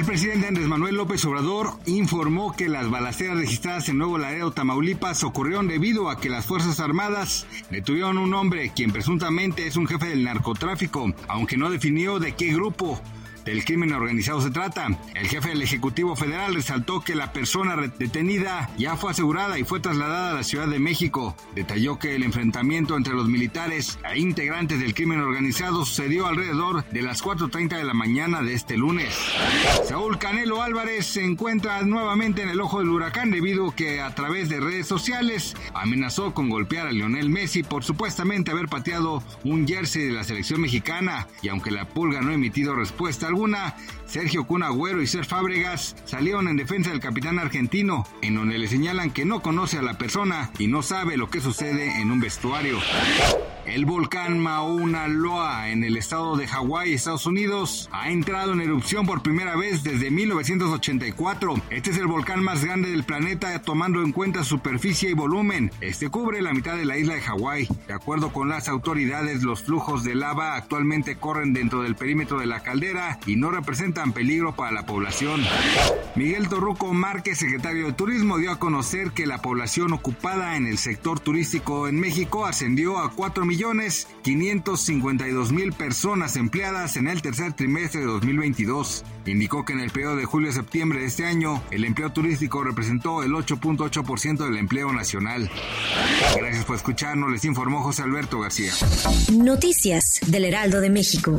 El presidente Andrés Manuel López Obrador informó que las balaceras registradas en Nuevo Laredo, Tamaulipas, ocurrieron debido a que las Fuerzas Armadas detuvieron a un hombre quien presuntamente es un jefe del narcotráfico, aunque no definió de qué grupo del crimen organizado se trata. El jefe del Ejecutivo Federal resaltó que la persona detenida ya fue asegurada y fue trasladada a la Ciudad de México. Detalló que el enfrentamiento entre los militares e integrantes del crimen organizado sucedió alrededor de las 4.30 de la mañana de este lunes. Saúl Canelo Álvarez se encuentra nuevamente en el ojo del huracán debido a que a través de redes sociales amenazó con golpear a Lionel Messi por supuestamente haber pateado un jersey de la selección mexicana y aunque la pulga no ha emitido respuesta alguna, Sergio Cunagüero y Ser Fábregas salieron en defensa del capitán argentino, en donde le señalan que no conoce a la persona y no sabe lo que sucede en un vestuario. El volcán Mauna Loa en el estado de Hawái, Estados Unidos, ha entrado en erupción por primera vez desde 1984. Este es el volcán más grande del planeta tomando en cuenta superficie y volumen. Este cubre la mitad de la isla de Hawái. De acuerdo con las autoridades, los flujos de lava actualmente corren dentro del perímetro de la caldera y no representan peligro para la población. Miguel Torruco Márquez, secretario de Turismo, dio a conocer que la población ocupada en el sector turístico en México ascendió a 4 millones 552 mil personas empleadas en el tercer trimestre de 2022. Indicó que en el periodo de julio a septiembre de este año, el empleo turístico representó el 8.8% del empleo nacional. Gracias por escucharnos, les informó José Alberto García. Noticias del Heraldo de México.